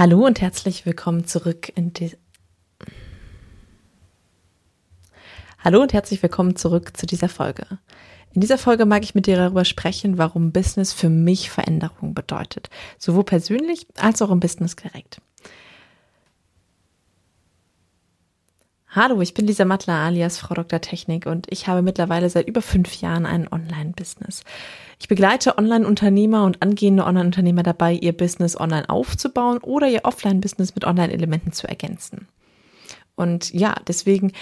Hallo und herzlich willkommen zurück in die Hallo und herzlich willkommen zurück zu dieser Folge. In dieser Folge mag ich mit dir darüber sprechen, warum Business für mich Veränderung bedeutet, sowohl persönlich als auch im Business direkt. Hallo, ich bin Lisa Mattler alias Frau Dr. Technik und ich habe mittlerweile seit über fünf Jahren ein Online-Business. Ich begleite Online-Unternehmer und angehende Online-Unternehmer dabei, ihr Business online aufzubauen oder ihr Offline-Business mit Online-Elementen zu ergänzen. Und ja, deswegen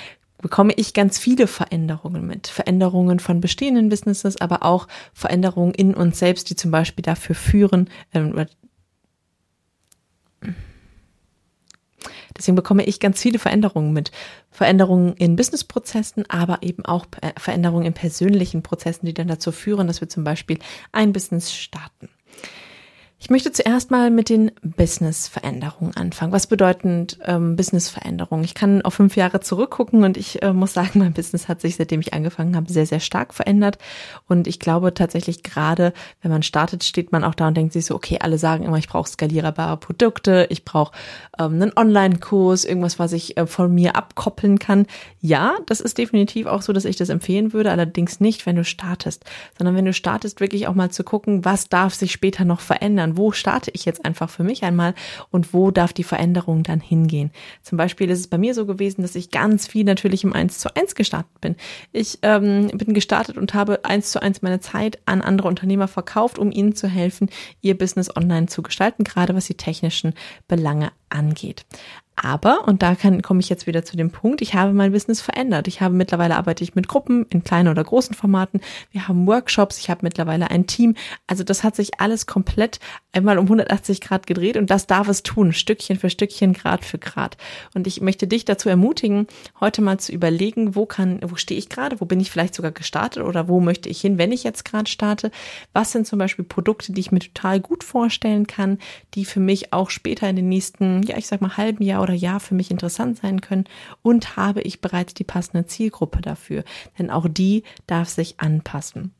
bekomme ich ganz viele Veränderungen mit. Veränderungen von bestehenden Businesses, aber auch Veränderungen in uns selbst, die zum Beispiel dafür führen, äh, Deswegen bekomme ich ganz viele Veränderungen mit. Veränderungen in Businessprozessen, aber eben auch Veränderungen in persönlichen Prozessen, die dann dazu führen, dass wir zum Beispiel ein Business starten. Ich möchte zuerst mal mit den Business-Veränderungen anfangen. Was bedeutet ähm, Business-Veränderung? Ich kann auf fünf Jahre zurückgucken und ich äh, muss sagen, mein Business hat sich, seitdem ich angefangen habe, sehr, sehr stark verändert. Und ich glaube tatsächlich gerade, wenn man startet, steht man auch da und denkt sich so, okay, alle sagen immer, ich brauche skalierbare Produkte, ich brauche ähm, einen Online-Kurs, irgendwas, was ich äh, von mir abkoppeln kann. Ja, das ist definitiv auch so, dass ich das empfehlen würde, allerdings nicht, wenn du startest, sondern wenn du startest, wirklich auch mal zu gucken, was darf sich später noch verändern verändern? Wo starte ich jetzt einfach für mich einmal und wo darf die Veränderung dann hingehen? Zum Beispiel ist es bei mir so gewesen, dass ich ganz viel natürlich im 1 zu 1 gestartet bin. Ich ähm, bin gestartet und habe 1 zu 1 meine Zeit an andere Unternehmer verkauft, um ihnen zu helfen, ihr Business online zu gestalten, gerade was die technischen Belange angeht. Aber, und da kann, komme ich jetzt wieder zu dem Punkt, ich habe mein Business verändert. Ich habe mittlerweile arbeite ich mit Gruppen in kleinen oder großen Formaten. Wir haben Workshops, ich habe mittlerweile ein Team. Also das hat sich alles komplett einmal um 180 Grad gedreht und das darf es tun, Stückchen für Stückchen, Grad für Grad. Und ich möchte dich dazu ermutigen, heute mal zu überlegen, wo kann, wo stehe ich gerade, wo bin ich vielleicht sogar gestartet oder wo möchte ich hin, wenn ich jetzt gerade starte? Was sind zum Beispiel Produkte, die ich mir total gut vorstellen kann, die für mich auch später in den nächsten, ja, ich sag mal halben Jahr oder Jahr für mich interessant sein können und habe ich bereits die passende Zielgruppe dafür? Denn auch die darf sich anpassen.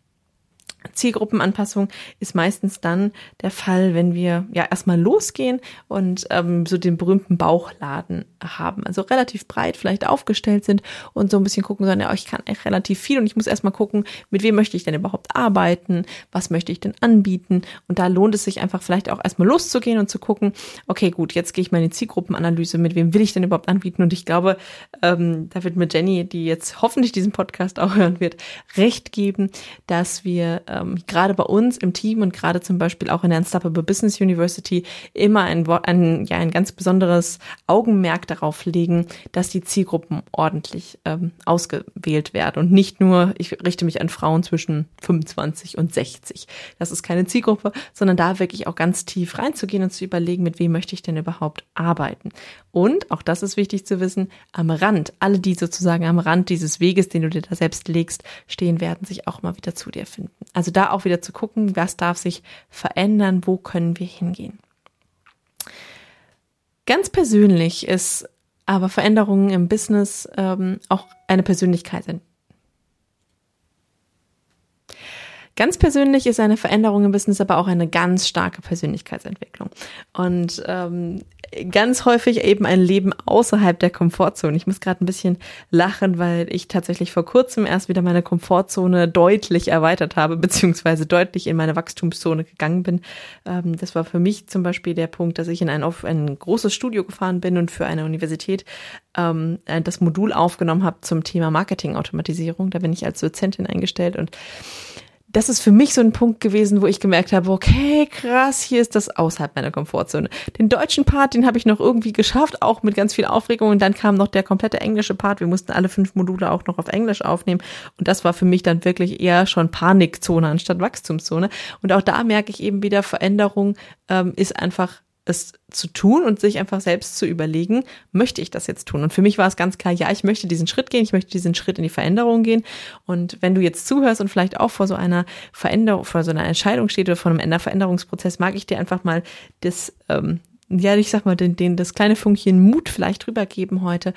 Zielgruppenanpassung ist meistens dann der Fall, wenn wir ja erstmal losgehen und ähm, so den berühmten Bauchladen haben, also relativ breit vielleicht aufgestellt sind und so ein bisschen gucken, sondern ja, ich kann echt relativ viel und ich muss erstmal gucken, mit wem möchte ich denn überhaupt arbeiten, was möchte ich denn anbieten? Und da lohnt es sich einfach vielleicht auch erstmal loszugehen und zu gucken, okay, gut, jetzt gehe ich mal in die Zielgruppenanalyse, mit wem will ich denn überhaupt anbieten? Und ich glaube, ähm, da wird mir Jenny, die jetzt hoffentlich diesen Podcast auch hören wird, recht geben, dass wir ähm, gerade bei uns im Team und gerade zum Beispiel auch in der Unstoppable Business University immer ein, ein, ja, ein ganz besonderes Augenmerk darauf legen, dass die Zielgruppen ordentlich ähm, ausgewählt werden und nicht nur, ich richte mich an Frauen zwischen 25 und 60. Das ist keine Zielgruppe, sondern da wirklich auch ganz tief reinzugehen und zu überlegen, mit wem möchte ich denn überhaupt arbeiten. Und, auch das ist wichtig zu wissen, am Rand, alle, die sozusagen am Rand dieses Weges, den du dir da selbst legst, stehen, werden sich auch mal wieder zu dir finden. Also da auch wieder zu gucken, was darf sich verändern, wo können wir hingehen. Ganz persönlich ist aber Veränderungen im Business ähm, auch eine Persönlichkeit. Ganz persönlich ist eine Veränderung im Business aber auch eine ganz starke Persönlichkeitsentwicklung. Und ähm, ganz häufig eben ein Leben außerhalb der Komfortzone. Ich muss gerade ein bisschen lachen, weil ich tatsächlich vor kurzem erst wieder meine Komfortzone deutlich erweitert habe, beziehungsweise deutlich in meine Wachstumszone gegangen bin. Ähm, das war für mich zum Beispiel der Punkt, dass ich in ein, auf ein großes Studio gefahren bin und für eine Universität ähm, das Modul aufgenommen habe zum Thema Marketingautomatisierung. Da bin ich als Dozentin eingestellt und das ist für mich so ein Punkt gewesen, wo ich gemerkt habe, okay, krass, hier ist das außerhalb meiner Komfortzone. Den deutschen Part, den habe ich noch irgendwie geschafft, auch mit ganz viel Aufregung. Und dann kam noch der komplette englische Part. Wir mussten alle fünf Module auch noch auf Englisch aufnehmen. Und das war für mich dann wirklich eher schon Panikzone anstatt Wachstumszone. Und auch da merke ich eben wieder, Veränderung ähm, ist einfach es zu tun und sich einfach selbst zu überlegen, möchte ich das jetzt tun? Und für mich war es ganz klar, ja, ich möchte diesen Schritt gehen, ich möchte diesen Schritt in die Veränderung gehen. Und wenn du jetzt zuhörst und vielleicht auch vor so einer Veränderung, vor so einer Entscheidung steht oder vor einem Veränderungsprozess, mag ich dir einfach mal das ähm, ja, ich sag mal, den, den, das kleine Funkchen Mut vielleicht rübergeben heute,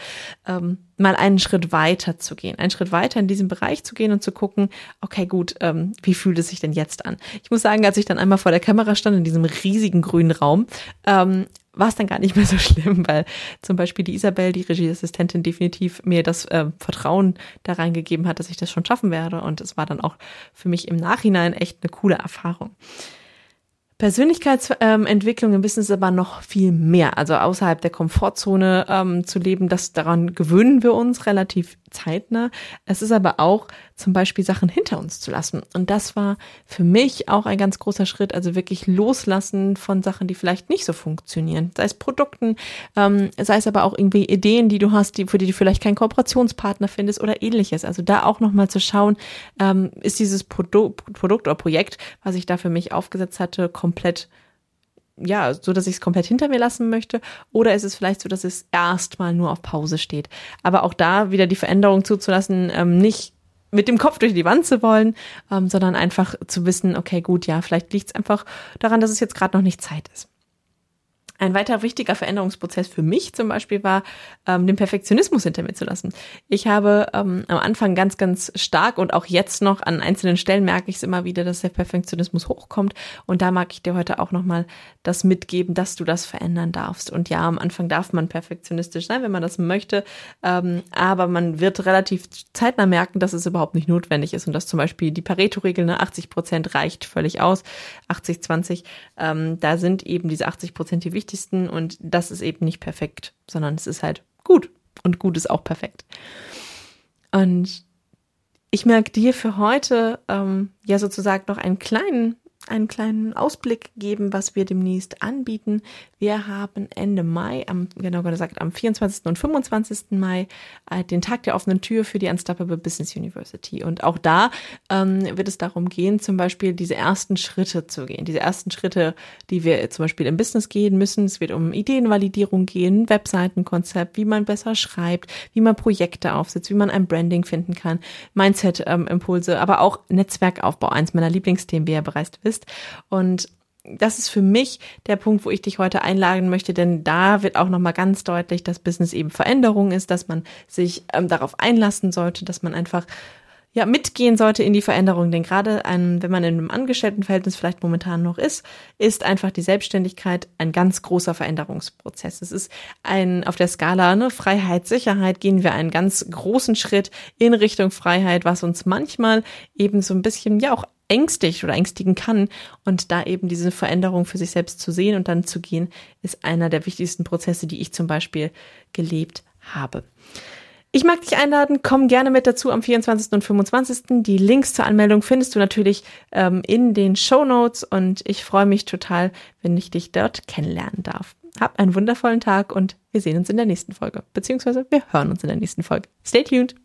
ähm, mal einen Schritt weiter zu gehen, einen Schritt weiter in diesem Bereich zu gehen und zu gucken, okay, gut, ähm, wie fühlt es sich denn jetzt an? Ich muss sagen, als ich dann einmal vor der Kamera stand, in diesem riesigen grünen Raum, ähm, war es dann gar nicht mehr so schlimm, weil zum Beispiel die Isabel, die Regieassistentin, definitiv mir das äh, Vertrauen da reingegeben hat, dass ich das schon schaffen werde. Und es war dann auch für mich im Nachhinein echt eine coole Erfahrung. Persönlichkeitsentwicklung im Business aber noch viel mehr. Also außerhalb der Komfortzone ähm, zu leben, das daran gewöhnen wir uns relativ zeitnah. Es ist aber auch zum Beispiel Sachen hinter uns zu lassen. Und das war für mich auch ein ganz großer Schritt. Also wirklich loslassen von Sachen, die vielleicht nicht so funktionieren. Sei es Produkten, ähm, sei es aber auch irgendwie Ideen, die du hast, die, für die du vielleicht keinen Kooperationspartner findest oder ähnliches. Also da auch nochmal zu schauen, ähm, ist dieses Produ Produkt oder Projekt, was ich da für mich aufgesetzt hatte, komplett ja, so dass ich es komplett hinter mir lassen möchte, oder ist es vielleicht so, dass es erstmal nur auf Pause steht. Aber auch da wieder die Veränderung zuzulassen, ähm, nicht mit dem Kopf durch die Wand zu wollen, ähm, sondern einfach zu wissen, okay, gut, ja, vielleicht liegt es einfach daran, dass es jetzt gerade noch nicht Zeit ist. Ein weiterer wichtiger Veränderungsprozess für mich zum Beispiel war, ähm, den Perfektionismus hinter mir zu lassen. Ich habe ähm, am Anfang ganz, ganz stark und auch jetzt noch an einzelnen Stellen merke ich es immer wieder, dass der Perfektionismus hochkommt. Und da mag ich dir heute auch nochmal das mitgeben, dass du das verändern darfst. Und ja, am Anfang darf man perfektionistisch sein, wenn man das möchte. Ähm, aber man wird relativ zeitnah merken, dass es überhaupt nicht notwendig ist und dass zum Beispiel die Pareto-Regel, ne, 80 Prozent reicht völlig aus. 80, 20, ähm, da sind eben diese 80 Prozent die wichtigsten wichtigsten und das ist eben nicht perfekt, sondern es ist halt gut und gut ist auch perfekt. Und ich merke dir für heute ähm, ja sozusagen noch einen kleinen einen kleinen Ausblick geben, was wir demnächst anbieten. Wir haben Ende Mai, am, genau gesagt am 24. und 25. Mai, äh, den Tag der offenen Tür für die Unstoppable Business University. Und auch da ähm, wird es darum gehen, zum Beispiel diese ersten Schritte zu gehen. Diese ersten Schritte, die wir zum Beispiel im Business gehen müssen. Es wird um Ideenvalidierung gehen, Webseitenkonzept, wie man besser schreibt, wie man Projekte aufsetzt, wie man ein Branding finden kann, Mindset-Impulse, ähm, aber auch Netzwerkaufbau, eins meiner Lieblingsthemen, wie ihr bereits wisst ist. Und das ist für mich der Punkt, wo ich dich heute einladen möchte, denn da wird auch nochmal ganz deutlich, dass Business eben Veränderung ist, dass man sich ähm, darauf einlassen sollte, dass man einfach ja mitgehen sollte in die Veränderung. Denn gerade ein, wenn man in einem Angestelltenverhältnis vielleicht momentan noch ist, ist einfach die Selbstständigkeit ein ganz großer Veränderungsprozess. Es ist ein auf der Skala ne, Freiheit, Sicherheit gehen wir einen ganz großen Schritt in Richtung Freiheit, was uns manchmal eben so ein bisschen ja auch ängstigt oder ängstigen kann. Und da eben diese Veränderung für sich selbst zu sehen und dann zu gehen, ist einer der wichtigsten Prozesse, die ich zum Beispiel gelebt habe. Ich mag dich einladen, komm gerne mit dazu am 24. und 25. Die Links zur Anmeldung findest du natürlich ähm, in den Show Notes und ich freue mich total, wenn ich dich dort kennenlernen darf. Hab einen wundervollen Tag und wir sehen uns in der nächsten Folge, beziehungsweise wir hören uns in der nächsten Folge. Stay tuned!